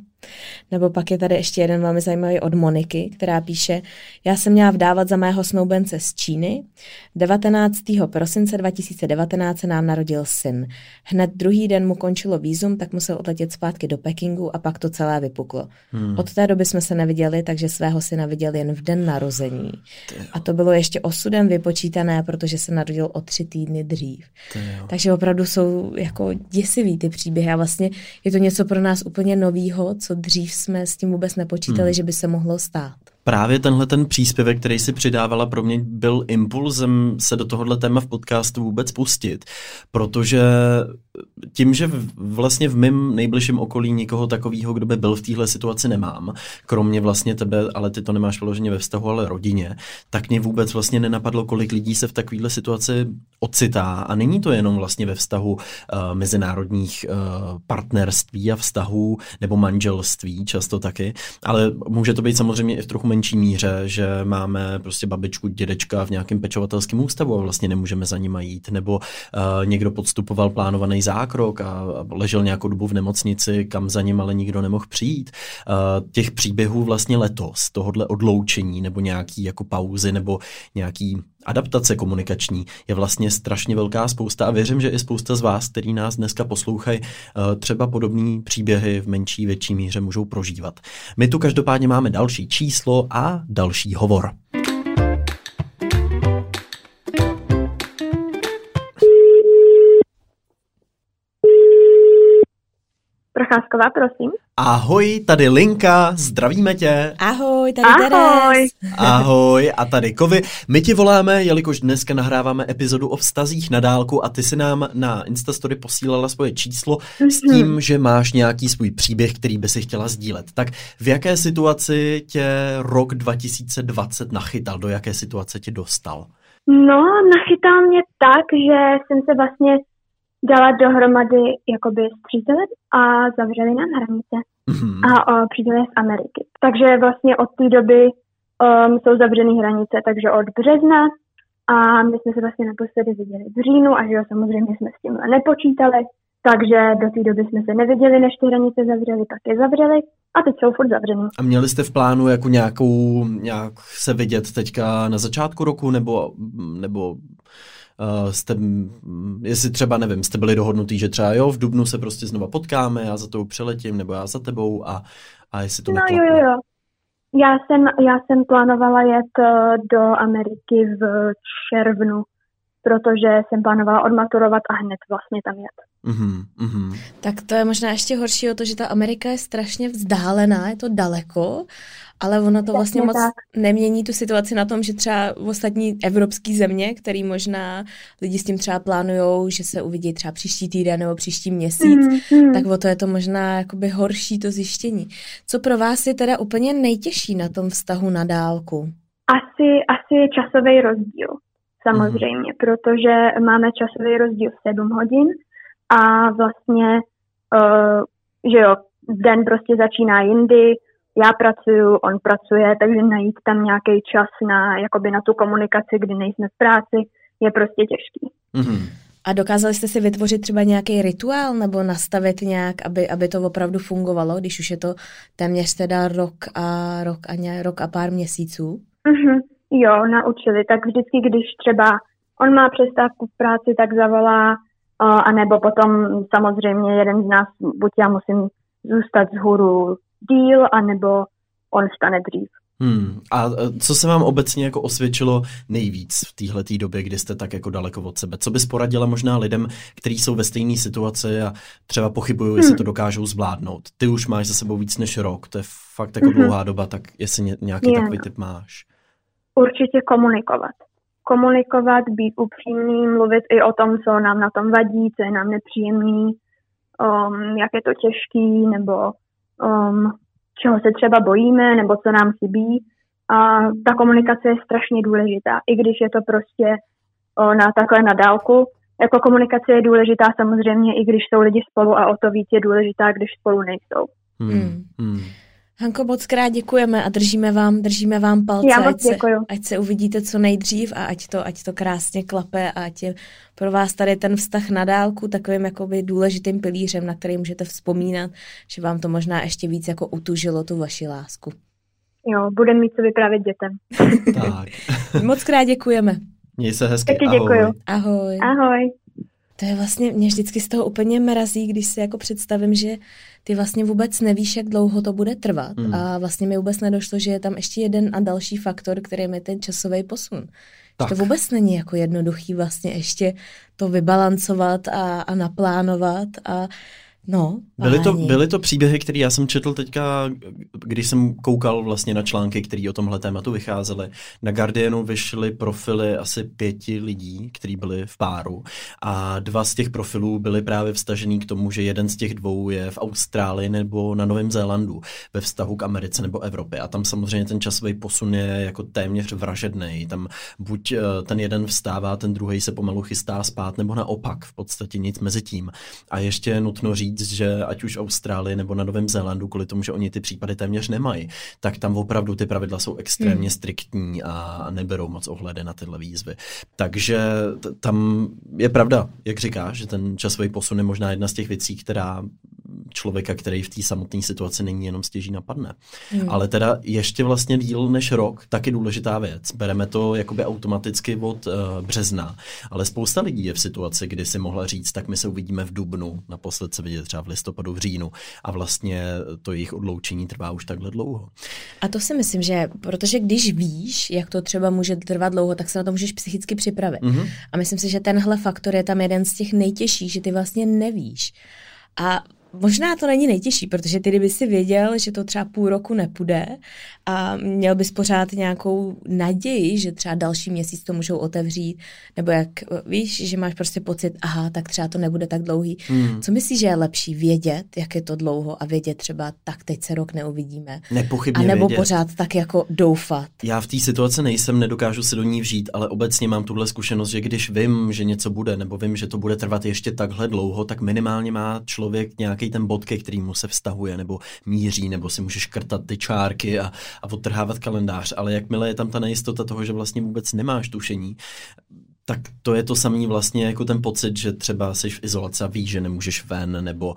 Nebo pak je tady ještě jeden velmi zajímavý od Moniky, která píše, já jsem měla vdávat za mého snoubence z Číny. 19. prosince 2019 se nám narodil syn. Hned druhý den mu končilo výzum, tak musel odletět zpátky do Pekingu a pak to celé vypuklo. Hmm. Od té doby jsme se neviděli, takže svého syna viděl jen v den narození. A to bylo ještě osudem vypočítané, protože se narodil o tři týdny dřív. Takže opravdu jsou jako děsivý ty příběhy a vlastně je to něco pro nás úplně novýho, co dřív jsme s tím vůbec nepočítali, hmm. že by se mohlo stát. Právě tenhle ten příspěvek, který si přidávala, pro mě byl impulzem se do tohohle téma v podcastu vůbec pustit, protože tím, že vlastně v mém nejbližším okolí nikoho takového, kdo by byl v téhle situaci nemám, kromě vlastně tebe, ale ty to nemáš vyloženě ve vztahu, ale rodině, tak mě vůbec vlastně nenapadlo, kolik lidí se v takovéhle situaci ocitá. A není to jenom vlastně ve vztahu uh, mezinárodních uh, partnerství a vztahů nebo manželství, často taky, ale může to být samozřejmě i v trochu menší míře, že máme prostě babičku, dědečka v nějakém pečovatelském ústavu a vlastně nemůžeme za nima jít, nebo uh, někdo podstupoval plánovaný zákrok a, ležel nějakou dobu v nemocnici, kam za ním ale nikdo nemohl přijít. Uh, těch příběhů vlastně letos, tohodle odloučení nebo nějaký jako pauzy nebo nějaký adaptace komunikační je vlastně strašně velká spousta a věřím, že i spousta z vás, který nás dneska poslouchají, eh, třeba podobné příběhy v menší, větší míře můžou prožívat. My tu každopádně máme další číslo a další hovor. Procházková, prosím. Ahoj, tady Linka, zdravíme tě. Ahoj, tady Ahoj. Teres. Ahoj, a tady Kovy. My ti voláme, jelikož dneska nahráváme epizodu o vztazích na dálku a ty si nám na Instastory posílala svoje číslo mm-hmm. s tím, že máš nějaký svůj příběh, který by si chtěla sdílet. Tak v jaké situaci tě rok 2020 nachytal? Do jaké situace tě dostal? No, nachytal mě tak, že jsem se vlastně dala dohromady jakoby s přítelem a zavřeli nám hranice. Mhm. A o, přítel je z Ameriky. Takže vlastně od té doby um, jsou zavřené hranice, takže od března a my jsme se vlastně naposledy viděli v říjnu a že jo, samozřejmě jsme s tím nepočítali, takže do té doby jsme se neviděli, než ty hranice zavřely, tak je zavřeli a teď jsou furt zavřený. A měli jste v plánu jako nějakou, nějak se vidět teďka na začátku roku, nebo, nebo uh, jste, jestli třeba, nevím, jste byli dohodnutý, že třeba jo, v Dubnu se prostě znova potkáme, já za tou přeletím, nebo já za tebou a, a jestli to No jo, jo, jo. Já jsem, já jsem plánovala jet eh, do Ameriky v červnu, protože jsem plánovala odmaturovat a hned vlastně tam jet. Mm-hmm, mm-hmm. Tak to je možná ještě horší o to, že ta Amerika je strašně vzdálená, je to daleko, ale ono to vlastně moc tak. nemění tu situaci na tom, že třeba v ostatní evropské země, který možná lidi s tím třeba plánujou, že se uvidí třeba příští týden nebo příští měsíc, mm, mm. tak o to je to možná jakoby horší to zjištění. Co pro vás je teda úplně nejtěžší na tom vztahu na dálku? Asi, asi časový rozdíl, samozřejmě, mm. protože máme časový rozdíl 7 hodin a vlastně, uh, že jo, den prostě začíná jindy, já pracuju, on pracuje, takže najít tam nějaký čas na, jakoby na tu komunikaci, kdy nejsme v práci, je prostě těžký. Mm-hmm. A dokázali jste si vytvořit třeba nějaký rituál nebo nastavit nějak, aby, aby to opravdu fungovalo, když už je to téměř teda rok a rok a, ně, rok a pár měsíců? Mm-hmm. Jo, naučili. Tak vždycky, když třeba on má přestávku v práci, tak zavolá, a nebo potom samozřejmě jeden z nás, buď já musím zůstat z hůru díl, anebo on vstane dřív. Hmm. A co se vám obecně jako osvědčilo nejvíc v téhle době, kdy jste tak jako daleko od sebe? Co bys poradila možná lidem, kteří jsou ve stejné situaci a třeba pochybují, hmm. jestli to dokážou zvládnout? Ty už máš za sebou víc než rok, to je fakt jako hmm. dlouhá doba, tak jestli nějaký takový typ máš? Určitě komunikovat. Komunikovat, být upřímný, mluvit i o tom, co nám na tom vadí, co je nám nepříjemný, um, jak je to těžký, nebo um, čeho se třeba bojíme nebo co nám chybí. A ta komunikace je strašně důležitá, i když je to prostě o, na takhle na dálku. Jako komunikace je důležitá samozřejmě, i když jsou lidi spolu a o to víc je důležitá, když spolu nejsou. Hmm. Hmm. Hanko, moc krát děkujeme a držíme vám, držíme vám palce, Já ať, se, děkuju. ať se uvidíte co nejdřív a ať to, ať to krásně klape a ať je pro vás tady ten vztah na dálku takovým jakoby důležitým pilířem, na který můžete vzpomínat, že vám to možná ještě víc jako utužilo tu vaši lásku. Jo, budeme mít co vyprávět dětem. tak. moc krát děkujeme. Měj se hezky. Taky děkuju. Ahoj. Ahoj. To je vlastně, mě vždycky z toho úplně mrazí, když si jako představím, že ty vlastně vůbec nevíš, jak dlouho to bude trvat. Hmm. A vlastně mi vůbec nedošlo, že je tam ještě jeden a další faktor, který je ten časový posun. Tak. To vůbec není jako jednoduchý vlastně ještě to vybalancovat a, a naplánovat a No, byly to, byly to příběhy, které já jsem četl teďka, když jsem koukal vlastně na články, které o tomhle tématu vycházely. Na Guardianu vyšly profily asi pěti lidí, kteří byli v páru a dva z těch profilů byly právě vstažený k tomu, že jeden z těch dvou je v Austrálii nebo na Novém Zélandu ve vztahu k Americe nebo Evropě a tam samozřejmě ten časový posun je jako téměř vražedný. Tam buď eh, ten jeden vstává, ten druhý se pomalu chystá spát nebo naopak, v podstatě nic mezi tím. A ještě je nutno říct, říct, že ať už v Austrálii nebo na Novém Zélandu, kvůli tomu, že oni ty případy téměř nemají, tak tam opravdu ty pravidla jsou extrémně hmm. striktní a neberou moc ohledy na tyhle výzvy. Takže t- tam je pravda, jak říkáš, že ten časový posun je možná jedna z těch věcí, která člověka, který v té samotné situaci není jenom stěží napadne. Hmm. Ale teda ještě vlastně díl než rok, taky důležitá věc. Bereme to jakoby automaticky od uh, března, ale spousta lidí je v situaci, kdy si mohla říct, tak my se uvidíme v dubnu, naposled se vidět třeba v listopadu, v říjnu a vlastně to jejich odloučení trvá už takhle dlouho. A to si myslím, že protože když víš, jak to třeba může trvat dlouho, tak se na to můžeš psychicky připravit. Mm-hmm. A myslím si, že tenhle faktor je tam jeden z těch nejtěžších, že ty vlastně nevíš. A Možná to není nejtěžší, protože ty kdyby si věděl, že to třeba půl roku nepůjde a měl bys pořád nějakou naději, že třeba další měsíc to můžou otevřít, nebo jak víš, že máš prostě pocit, aha, tak třeba to nebude tak dlouhý. Hmm. Co myslíš, že je lepší vědět, jak je to dlouho a vědět třeba, tak teď se rok neuvidíme? Nepochybně A nebo vědět. pořád tak jako doufat? Já v té situaci nejsem, nedokážu se do ní vžít, ale obecně mám tuhle zkušenost, že když vím, že něco bude, nebo vím, že to bude trvat ještě takhle dlouho, tak minimálně má člověk nějaký ten bod, ke kterému se vztahuje, nebo míří, nebo si může škrtat ty čárky a, a odtrhávat kalendář. Ale jakmile je tam ta nejistota toho, že vlastně vůbec nemáš tušení, tak to je to samý vlastně jako ten pocit, že třeba jsi v izolaci a víš, že nemůžeš ven, nebo uh,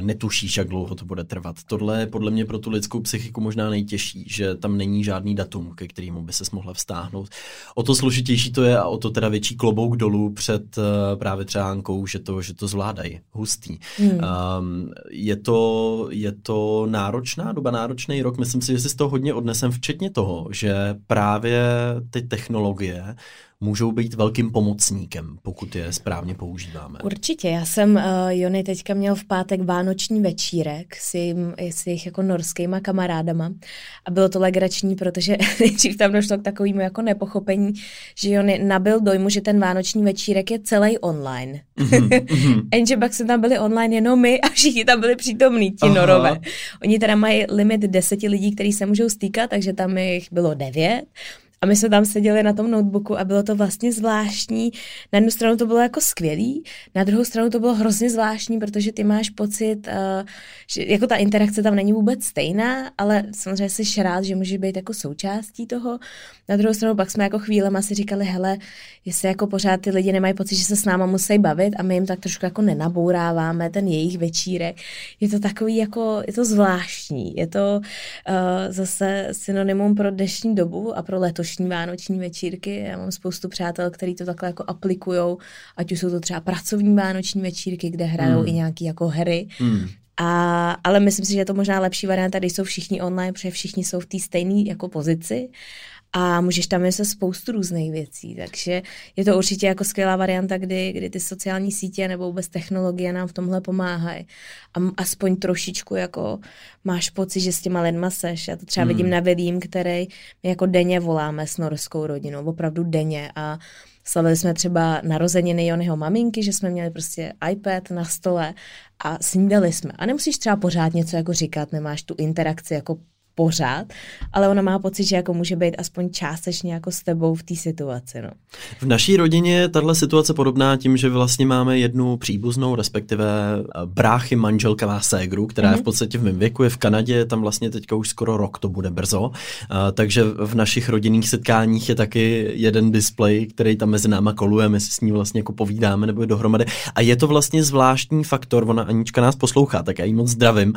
netušíš, jak dlouho to bude trvat. Tohle je podle mě pro tu lidskou psychiku možná nejtěžší, že tam není žádný datum, ke kterému by se mohla vstáhnout. O to složitější to je a o to teda větší klobouk dolů před uh, právě třeba Ankou, že to, že to zvládají. Hustý. Hmm. Um, je, to, je to náročná doba, náročný rok. Myslím si, že si z toho hodně odnesem, včetně toho, že právě ty technologie můžou být velkým pomocníkem, pokud je správně používáme. Určitě. Já jsem, uh, Jony, teďka měl v pátek vánoční večírek s, jim, s jejich jako norskýma kamarádama a bylo to legrační, protože nejdřív tam došlo k takovému jako nepochopení, že Jony nabil dojmu, že ten vánoční večírek je celý online. Mm-hmm. Jenže pak jsme tam byli online jenom my a všichni tam byli přítomní, ti Aha. norové. Oni teda mají limit deseti lidí, kteří se můžou stýkat, takže tam jich bylo devět a my jsme tam seděli na tom notebooku a bylo to vlastně zvláštní. Na jednu stranu to bylo jako skvělý, na druhou stranu to bylo hrozně zvláštní, protože ty máš pocit, uh, že jako ta interakce tam není vůbec stejná, ale samozřejmě jsi rád, že může být jako součástí toho. Na druhou stranu pak jsme jako chvílema si říkali, hele, jestli jako pořád ty lidi nemají pocit, že se s náma musí bavit a my jim tak trošku jako nenabouráváme ten jejich večírek. Je to takový jako, je to zvláštní, je to uh, zase synonymum pro dnešní dobu a pro letošní vánoční večírky. Já mám spoustu přátel, kteří to takhle jako aplikujou, ať už jsou to třeba pracovní vánoční večírky, kde hrajou hmm. i nějaké jako hry. Hmm. A, ale myslím si, že je to možná lepší varianta, když jsou všichni online, protože všichni jsou v té stejné jako pozici a můžeš tam myslet spoustu různých věcí, takže je to určitě jako skvělá varianta, kdy, kdy ty sociální sítě nebo vůbec technologie nám v tomhle pomáhají a aspoň trošičku jako máš pocit, že s těma lidma seš. Já to třeba hmm. vidím na Vilím, který my jako denně voláme s norskou rodinou, opravdu denně a Slavili jsme třeba narozeniny Jonyho maminky, že jsme měli prostě iPad na stole a snídali jsme. A nemusíš třeba pořád něco jako říkat, nemáš tu interakci jako pořád, ale ona má pocit, že jako může být aspoň částečně jako s tebou v té situaci. No. V naší rodině je tahle situace podobná tím, že vlastně máme jednu příbuznou, respektive eh, bráchy manželka má ségru, která mm-hmm. je v mhm. podstatě v mém věku, je v Kanadě, tam vlastně teďka už skoro rok to bude brzo, uh, takže v našich rodinných setkáních je taky jeden displej, který tam mezi náma koluje, my si s ní vlastně jako povídáme nebo je dohromady a je to vlastně zvláštní faktor, ona Anička nás poslouchá, tak já jí moc zdravím uh,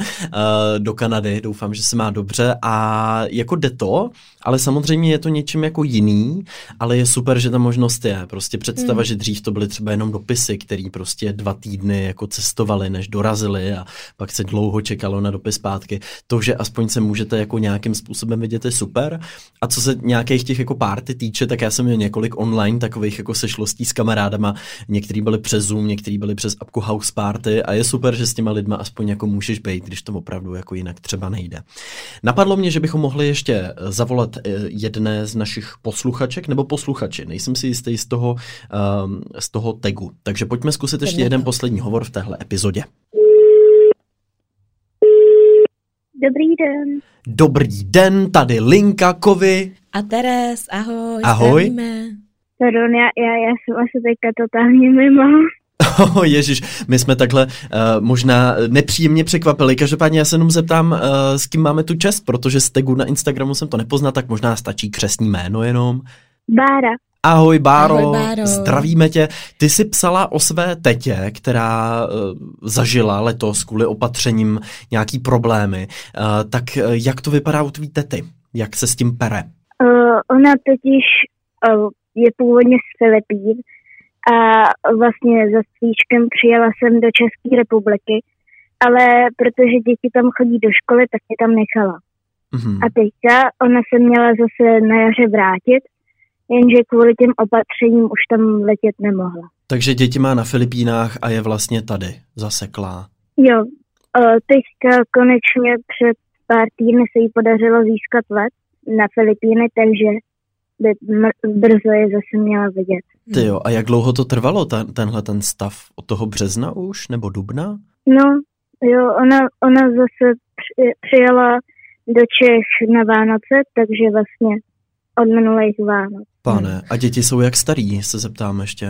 do Kanady, doufám, že se má dobře, a jako jde to, ale samozřejmě je to něčím jako jiný, ale je super, že ta možnost je. Prostě představa, hmm. že dřív to byly třeba jenom dopisy, které prostě dva týdny jako cestovali, než dorazili a pak se dlouho čekalo na dopis zpátky. To, že aspoň se můžete jako nějakým způsobem vidět, je super. A co se nějakých těch jako párty týče, tak já jsem měl několik online takových jako sešlostí s kamarádama. Některý byli přes Zoom, některý byli přes apku House Party a je super, že s těma lidma aspoň jako můžeš být, když to opravdu jako jinak třeba nejde. Napadlo mě, že bychom mohli ještě zavolat Eh, jedné z našich posluchaček nebo posluchači. Nejsem si jistý z toho, um, z toho tagu. Takže pojďme zkusit ještě jeden poslední hovor v téhle epizodě. Dobrý den. Dobrý den, tady Linka Kovy. A Teres, ahoj. Ahoj. Zdravíme. Pardon, já, já, já jsem asi teďka totálně mimo. Oh, Ježíš, my jsme takhle uh, možná nepříjemně překvapili. Každopádně já se jenom zeptám, uh, s kým máme tu čest, protože z tagu na Instagramu jsem to nepoznal, tak možná stačí křesní jméno jenom. Bára. Ahoj Báro, Ahoj, Báro, zdravíme tě. Ty jsi psala o své tetě, která uh, zažila letos kvůli opatřením nějaký problémy. Uh, tak uh, jak to vypadá u tvý tety? Jak se s tím pere? Uh, ona totiž uh, je původně z Filipín a vlastně za svíčkem přijela jsem do České republiky, ale protože děti tam chodí do školy, tak je tam nechala. Mm-hmm. A teďka ona se měla zase na jaře vrátit, jenže kvůli těm opatřením už tam letět nemohla. Takže děti má na Filipínách a je vlastně tady, zaseklá. Jo, teďka konečně před pár týdny se jí podařilo získat let na Filipíny, takže by brzo je zase měla vidět. Ty jo, a jak dlouho to trvalo, ten, tenhle ten stav? Od toho března už, nebo dubna? No, jo, ona, ona zase při, přijela do Čech na Vánoce, takže vlastně od minulých Vánoc. Pane, a děti jsou jak starý, se zeptám ještě?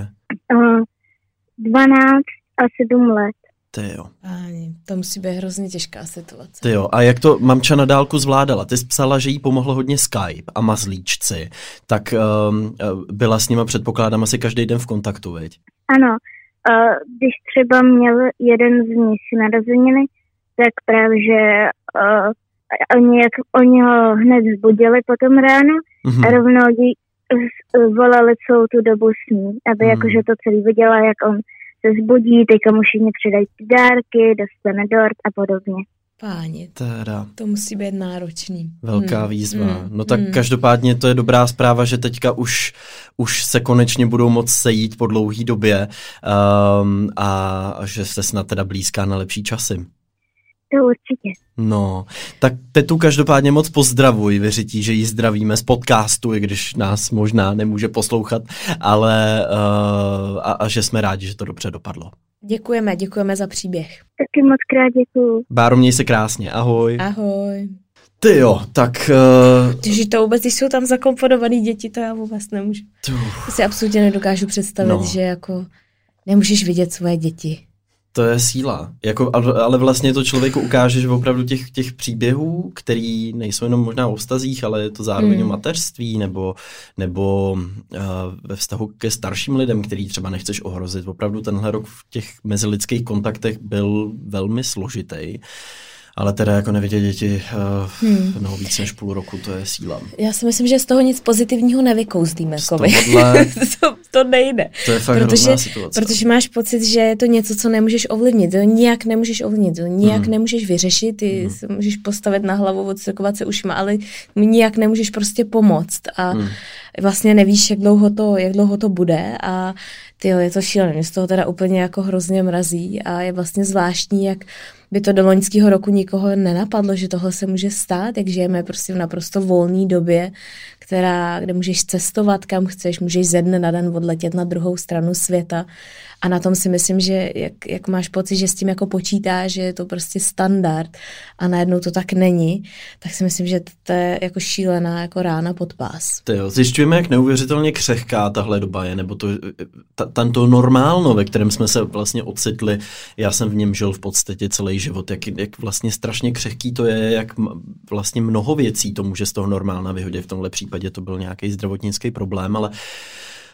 Uh, 12 a 7 let. Ty jo. Páni, to musí být hrozně těžká situace. Ty jo, a jak to mamča na dálku zvládala? Ty jsi psala, že jí pomohlo hodně Skype a mazlíčci, tak um, byla s nima předpokládám asi každý den v kontaktu, viď? Ano, uh, když třeba měl jeden z nich narozeniny, tak právě, že uh, oni, jak, oni ho hned zbudili potom ráno mm-hmm. a rovnou jí volali celou tu dobu s ní, aby mm. jakože to celý viděla, jak on se zbudí, teďka mu všichni přidají dárky, dostane dort a podobně. Páni, teda. to musí být náročný. Velká hmm. výzva. Hmm. No tak hmm. každopádně to je dobrá zpráva, že teďka už, už se konečně budou moct sejít po dlouhý době um, a že se snad teda blízká na lepší časy. To určitě. No, tak Petu každopádně moc pozdravuj, věřití, že ji zdravíme z podcastu, i když nás možná nemůže poslouchat, ale uh, a, a že jsme rádi, že to dobře dopadlo. Děkujeme, děkujeme za příběh. Taky moc krát děkuju. Báro, měj se krásně, ahoj. Ahoj. Ty jo, tak... Uh... Když to vůbec, když jsou tam zakomponovaný děti, to já vůbec nemůžu. To si absolutně nedokážu představit, no. že jako nemůžeš vidět svoje děti. To je síla. Jako, ale vlastně to člověku ukáže, že opravdu těch, těch příběhů, který nejsou jenom možná o vztazích, ale je to zároveň hmm. o mateřství nebo, nebo uh, ve vztahu ke starším lidem, který třeba nechceš ohrozit. Opravdu tenhle rok v těch mezilidských kontaktech byl velmi složitý. Ale teda jako nevidět děti uh, hmm. mnoho víc než půl roku, to je síla. Já si myslím, že z toho nic pozitivního nevykouzlíme. Tohle, to, to nejde. To je fakt protože, situace. Protože máš pocit, že je to něco, co nemůžeš ovlivnit. To nijak nemůžeš ovlivnit, to nijak hmm. nemůžeš vyřešit, ty hmm. se můžeš postavit na hlavu, odsekovat se ušima, ale nijak nemůžeš prostě pomoct. A hmm. vlastně nevíš, jak dlouho to, jak dlouho to bude a ty je to šílené. Mě z toho teda úplně jako hrozně mrazí a je vlastně zvláštní, jak by to do loňského roku nikoho nenapadlo, že tohle se může stát, jak žijeme prostě v naprosto volné době, která, kde můžeš cestovat kam chceš, můžeš ze dne na den odletět na druhou stranu světa a na tom si myslím, že jak, jak máš pocit, že s tím jako počítá, že je to prostě standard a najednou to tak není, tak si myslím, že to je jako šílená jako rána pod pás. Ty jo, zjišťujeme, jak neuvěřitelně křehká tahle doba je, nebo to, ta, tento normálno, ve kterém jsme se vlastně ocitli, já jsem v něm žil v podstatě celý život, jak, jak vlastně strašně křehký to je, jak vlastně mnoho věcí to může z toho normálna vyhodit. V tomhle případě to byl nějaký zdravotnický problém, ale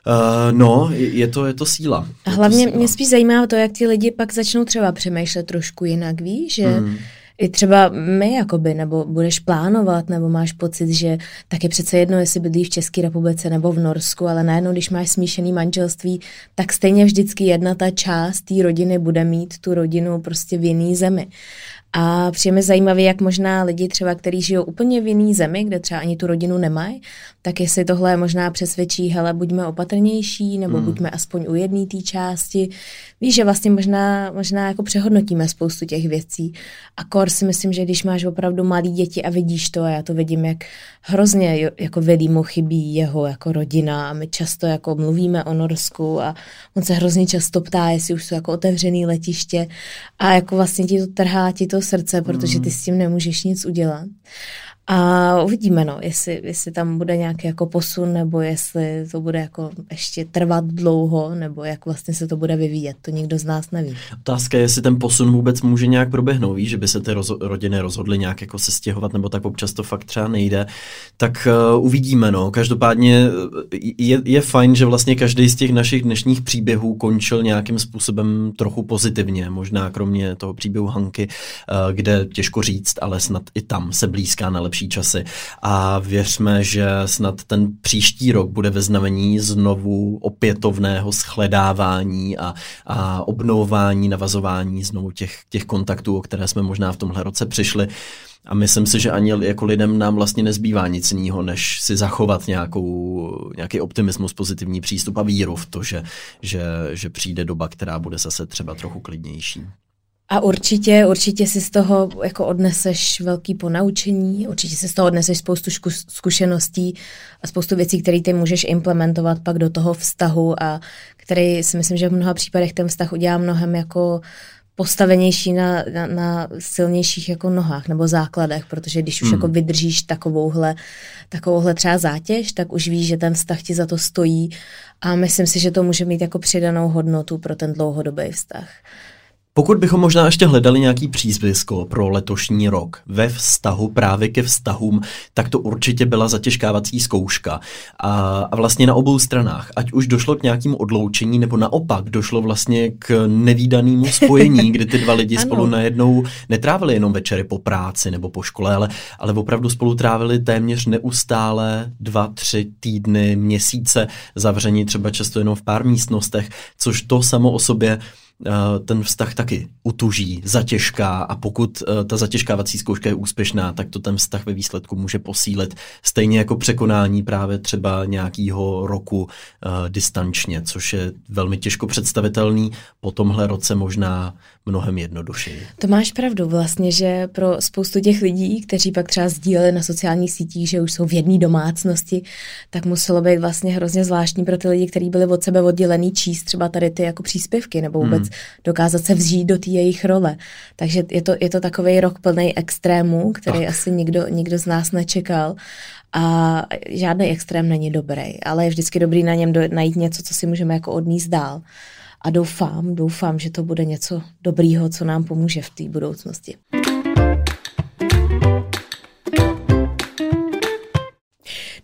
Uh, no, je to, je to síla. A hlavně síla. mě spíš zajímá to, jak ti lidi pak začnou třeba přemýšlet trošku jinak, víš, že mm. I třeba my jakoby, nebo budeš plánovat, nebo máš pocit, že tak je přece jedno, jestli bydlíš v České republice nebo v Norsku, ale najednou, když máš smíšený manželství, tak stejně vždycky jedna ta část té rodiny bude mít tu rodinu prostě v jiný zemi. A přijeme zajímavé, jak možná lidi třeba, kteří žijou úplně v jiný zemi, kde třeba ani tu rodinu nemají, tak jestli tohle možná přesvědčí, hele, buďme opatrnější, nebo hmm. buďme aspoň u jedné té části. Víš, že vlastně možná, možná jako přehodnotíme spoustu těch věcí. A kor si myslím, že když máš opravdu malý děti a vidíš to, a já to vidím, jak hrozně jako Velímu chybí jeho jako rodina a my často jako mluvíme o Norsku a on se hrozně často ptá, jestli už jsou jako otevřený letiště a jako vlastně ti to trhá ti to srdce, protože ty hmm. s tím nemůžeš nic udělat. A uvidíme, no, jestli, jestli tam bude nějaký jako posun, nebo jestli to bude jako ještě trvat dlouho, nebo jak vlastně se to bude vyvíjet. To nikdo z nás neví. Otázka je, jestli ten posun vůbec může nějak proběhnout, víš, že by se ty roz, rodiny rozhodly nějak jako se stěhovat, nebo tak občas to fakt třeba nejde. Tak uh, uvidíme, no. Každopádně eh, je, je fajn, že vlastně každý z těch našich dnešních příběhů končil nějakým způsobem trochu pozitivně, možná kromě toho příběhu Hanky, uh, kde těžko říct, ale snad i tam se blízká na lepší časy. A věřme, že snad ten příští rok bude ve znamení znovu opětovného shledávání a, a obnovování, navazování znovu těch, těch kontaktů, o které jsme možná v tomhle roce přišli. A myslím si, že ani jako lidem nám vlastně nezbývá nic jiného, než si zachovat nějakou, nějaký optimismus, pozitivní přístup a víru v to, že, že, že přijde doba, která bude zase třeba trochu klidnější. A určitě, určitě si z toho jako odneseš velký ponaučení, určitě si z toho odneseš spoustu zkušeností a spoustu věcí, které ty můžeš implementovat pak do toho vztahu a který si myslím, že v mnoha případech ten vztah udělá mnohem jako postavenější na, na, na silnějších jako nohách nebo základech, protože když už hmm. jako vydržíš takovouhle, takovouhle třeba zátěž, tak už víš, že ten vztah ti za to stojí a myslím si, že to může mít jako přidanou hodnotu pro ten dlouhodobý vztah. Pokud bychom možná ještě hledali nějaký přízvisko pro letošní rok ve vztahu právě ke vztahům, tak to určitě byla zatěžkávací zkouška. A, a vlastně na obou stranách, ať už došlo k nějakému odloučení, nebo naopak došlo vlastně k nevýdanému spojení, kdy ty dva lidi spolu najednou netrávili jenom večery po práci nebo po škole, ale, ale opravdu spolu trávili téměř neustále dva, tři týdny, měsíce, zavření třeba často jenom v pár místnostech, což to samo o sobě ten vztah taky utuží, zatěžká a pokud eh, ta zatěžkávací zkouška je úspěšná, tak to ten vztah ve výsledku může posílit. Stejně jako překonání právě třeba nějakého roku uh, distančně, což je velmi těžko představitelný. Po tomhle roce možná mnohem jednodušeji. To máš pravdu vlastně, že pro spoustu těch lidí, kteří pak třeba sdíleli na sociálních sítích, že už jsou v jedné domácnosti, tak muselo být vlastně hrozně zvláštní pro ty lidi, kteří byli od sebe oddělený číst třeba tady ty jako příspěvky nebo vůbec hmm. Dokázat se vzít do té jejich role. Takže je to, je to takový rok plný extrémů, který tak. asi nikdo, nikdo z nás nečekal. A žádný extrém není dobrý, ale je vždycky dobrý na něm do, najít něco, co si můžeme jako odníst dál a doufám, doufám, že to bude něco dobrýho, co nám pomůže v té budoucnosti.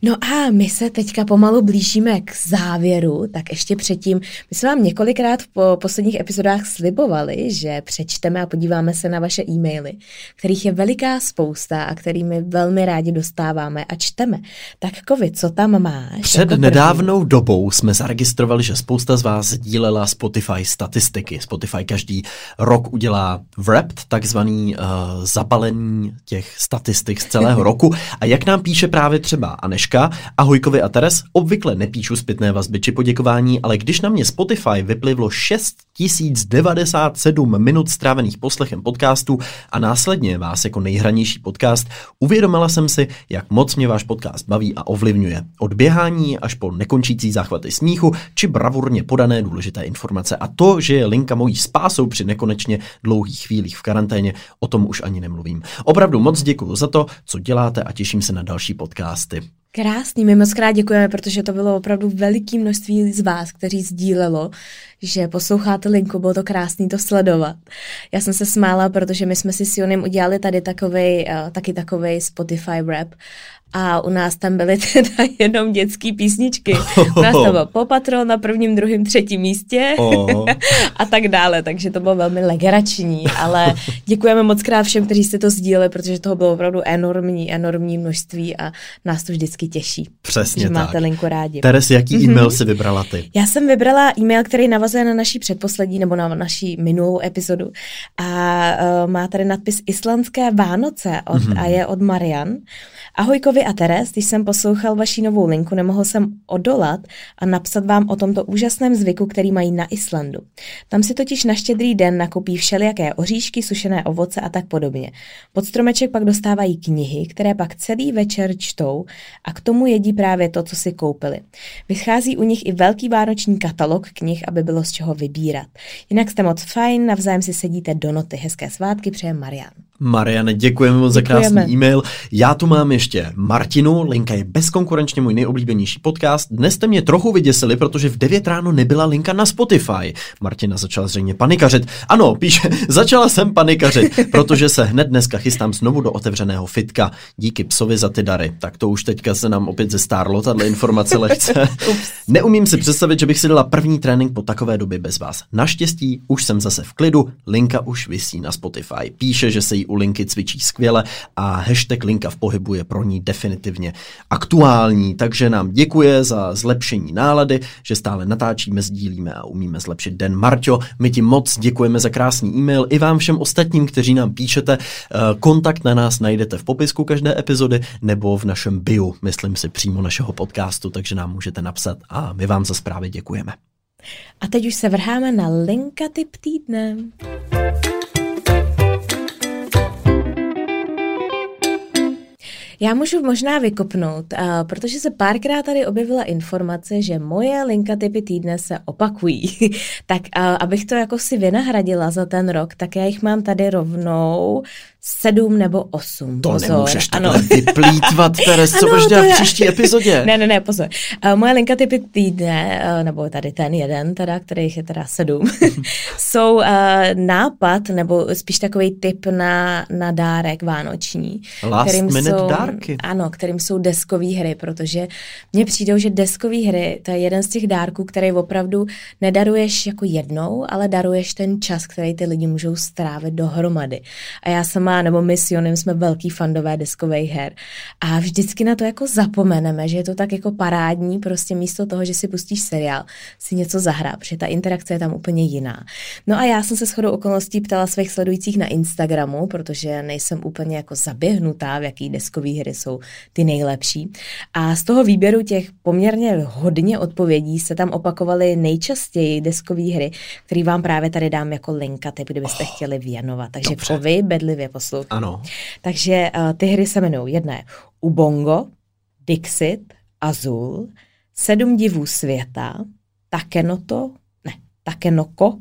No a my se teďka pomalu blížíme k závěru, tak ještě předtím, my jsme vám několikrát v posledních epizodách slibovali, že přečteme a podíváme se na vaše e-maily, kterých je veliká spousta a kterými velmi rádi dostáváme a čteme. Tak Kovi, co tam máš? Před jako nedávnou dobou jsme zaregistrovali, že spousta z vás sdílela Spotify statistiky. Spotify každý rok udělá wrapped, takzvaný uh, zabalení těch statistik z celého roku. A jak nám píše právě třeba Aneš Eliška, ahojkovi a Teres, obvykle nepíšu zpětné vazby či poděkování, ale když na mě Spotify vyplivlo 6097 minut strávených poslechem podcastu a následně vás jako nejhranější podcast, uvědomila jsem si, jak moc mě váš podcast baví a ovlivňuje. Od běhání až po nekončící záchvaty smíchu či bravurně podané důležité informace. A to, že je linka mojí spásou při nekonečně dlouhých chvílích v karanténě, o tom už ani nemluvím. Opravdu moc děkuji za to, co děláte a těším se na další podcasty. Krásný, my moc krát děkujeme, protože to bylo opravdu veliké množství z vás, kteří sdílelo, že posloucháte linku, bylo to krásný to sledovat. Já jsem se smála, protože my jsme si s Jonem udělali tady takovej, uh, taky takovej Spotify rap a u nás tam byly teda jenom dětské písničky. U nás to byl Popatro na prvním, druhém, třetím místě oh. a tak dále, takže to bylo velmi legerační, ale děkujeme moc krát všem, kteří jste to sdíleli, protože toho bylo opravdu enormní, enormní množství a nás to vždycky těší. Přesně že tak. máte linku rádi. Teres, jaký mm-hmm. e-mail si vybrala ty? Já jsem vybrala e-mail, který navazuje na naší předposlední nebo na naší minulou epizodu a uh, má tady nadpis Islandské Vánoce od, mm-hmm. a je od Marian. Ahojkovi a Teres, když jsem poslouchal vaši novou linku, nemohl jsem odolat a napsat vám o tomto úžasném zvyku, který mají na Islandu. Tam si totiž na štědrý den nakupí všelijaké oříšky, sušené ovoce a tak podobně. Pod stromeček pak dostávají knihy, které pak celý večer čtou a k tomu jedí právě to, co si koupili. Vychází u nich i velký vánoční katalog knih, aby bylo z čeho vybírat. Jinak jste moc fajn, navzájem si sedíte do noty. Hezké svátky přeje Marian. Mariane, děkujeme moc za krásný e-mail. Já tu mám ještě Martinu, linka je bezkonkurenčně můj nejoblíbenější podcast. Dnes jste mě trochu vyděsili, protože v 9 ráno nebyla linka na Spotify. Martina začala zřejmě panikařit. Ano, píše, začala jsem panikařit, protože se hned dneska chystám znovu do otevřeného fitka. Díky psovi za ty dary. Tak to už teďka se nám opět zestárlo, tahle informace lehce. Neumím si představit, že bych si dala první trénink po takové době bez vás. Naštěstí už jsem zase v klidu, linka už visí na Spotify. Píše, že se jí u linky cvičí skvěle a hashtag linka v pohybu je pro ní definitivně aktuální, takže nám děkuje za zlepšení nálady, že stále natáčíme, sdílíme a umíme zlepšit den. Marťo, my ti moc děkujeme za krásný e-mail i vám všem ostatním, kteří nám píšete. Eh, kontakt na nás najdete v popisku každé epizody nebo v našem bio, myslím si přímo našeho podcastu, takže nám můžete napsat a my vám za zprávy děkujeme. A teď už se vrháme na linka typ týdne. Já můžu možná vykopnout, uh, protože se párkrát tady objevila informace, že moje linka typy týdne se opakují. tak uh, abych to jako si vynahradila za ten rok, tak já jich mám tady rovnou sedm nebo osm. To pozor. nemůžeš ano. vyplýtvat, Teres, co budeš dělat v příští epizodě? Ne, ne, ne, pozor. Uh, moje linka typy týdne, uh, nebo tady ten jeden, teda, kterých je teda sedm, jsou uh, nápad, nebo spíš takový typ na, na dárek vánoční. Last kterým minute jsou, dárky. Ano, kterým jsou deskové hry, protože mně přijdou, že deskové hry, to je jeden z těch dárků, který opravdu nedaruješ jako jednou, ale daruješ ten čas, který ty lidi můžou strávit dohromady. A já sama nebo my s Jonem jsme velký fandové deskových her. A vždycky na to jako zapomeneme, že je to tak jako parádní, prostě místo toho, že si pustíš seriál, si něco zahrá, protože ta interakce je tam úplně jiná. No a já jsem se shodou okolností ptala svých sledujících na Instagramu, protože nejsem úplně jako zaběhnutá, v jaký deskové hry jsou ty nejlepší. A z toho výběru těch poměrně hodně odpovědí se tam opakovaly nejčastěji deskové hry, které vám právě tady dám jako linka, ty kdybyste oh, chtěli věnovat. Takže dobře. vy bedlivě poslouchat. Ano. Takže uh, ty hry se jmenují jedna je Ubongo, Dixit, Azul, Sedm divů světa, Takenoto, Takenoko,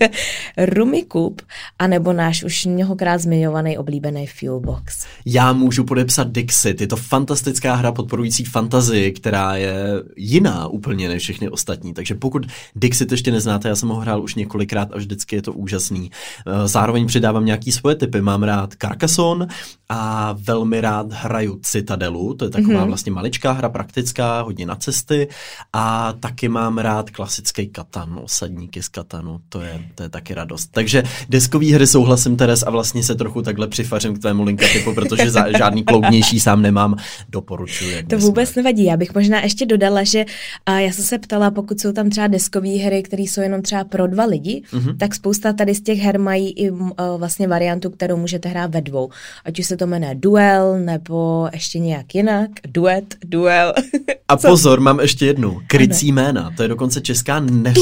Rumikub, anebo náš už mnohokrát zmiňovaný oblíbený Fuelbox. Já můžu podepsat Dixit. Je to fantastická hra podporující fantazii, která je jiná úplně než všechny ostatní. Takže pokud Dixit ještě neznáte, já jsem ho hrál už několikrát a vždycky je to úžasný. Eh, zároveň přidávám nějaký svoje typy. Mám rád Carcassonne a velmi rád hraju Citadelu. To je taková mm-hmm. vlastně maličká hra, praktická, hodně na cesty. A taky mám rád klasický Katan, osadní náhradníky z Katanu, to je, to je taky radost. Takže deskové hry souhlasím, Teres, a vlastně se trochu takhle přifařím k tvému linkatypu, protože za, žádný kloudnější sám nemám, doporučuji. To vůbec jsme. nevadí, já bych možná ještě dodala, že a já jsem se ptala, pokud jsou tam třeba deskové hry, které jsou jenom třeba pro dva lidi, mm-hmm. tak spousta tady z těch her mají i uh, vlastně variantu, kterou můžete hrát ve dvou. Ať už se to jmenuje duel, nebo ještě nějak jinak, duet, duel. a pozor, mám ještě jednu, krycí ano. jména, to je dokonce česká neř...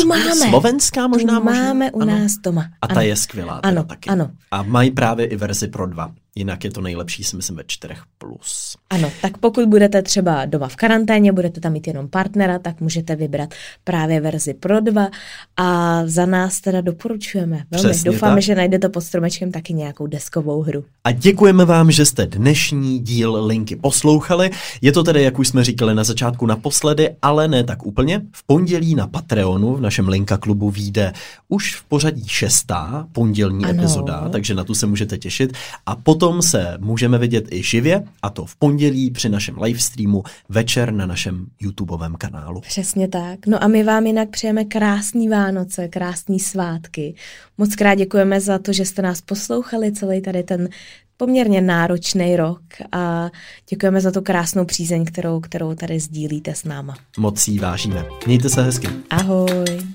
Slovenská možná? Tu máme možná? u nás ano. doma. A ta ano. je skvělá. Ano, taky. ano. A mají právě i verzi pro dva. Jinak je to nejlepší, si myslím, ve čtyřech plus. Ano, tak pokud budete třeba doma v karanténě, budete tam mít jenom partnera, tak můžete vybrat právě verzi pro dva a za nás teda doporučujeme. Velmi Přesně doufáme, tak. že najdete pod stromečkem taky nějakou deskovou hru. A děkujeme vám, že jste dnešní díl Linky poslouchali. Je to tedy, jak už jsme říkali na začátku, naposledy, ale ne tak úplně. V pondělí na Patreonu v našem Linka klubu vyjde už v pořadí šestá pondělní ano. epizoda, takže na tu se můžete těšit. A potom Potom se můžeme vidět i živě, a to v pondělí při našem livestreamu večer na našem YouTubeovém kanálu. Přesně tak. No a my vám jinak přejeme krásný Vánoce, krásný svátky. Moc krát děkujeme za to, že jste nás poslouchali celý tady ten poměrně náročný rok a děkujeme za tu krásnou přízeň, kterou, kterou tady sdílíte s náma. Moc si vážíme. Mějte se hezky. Ahoj.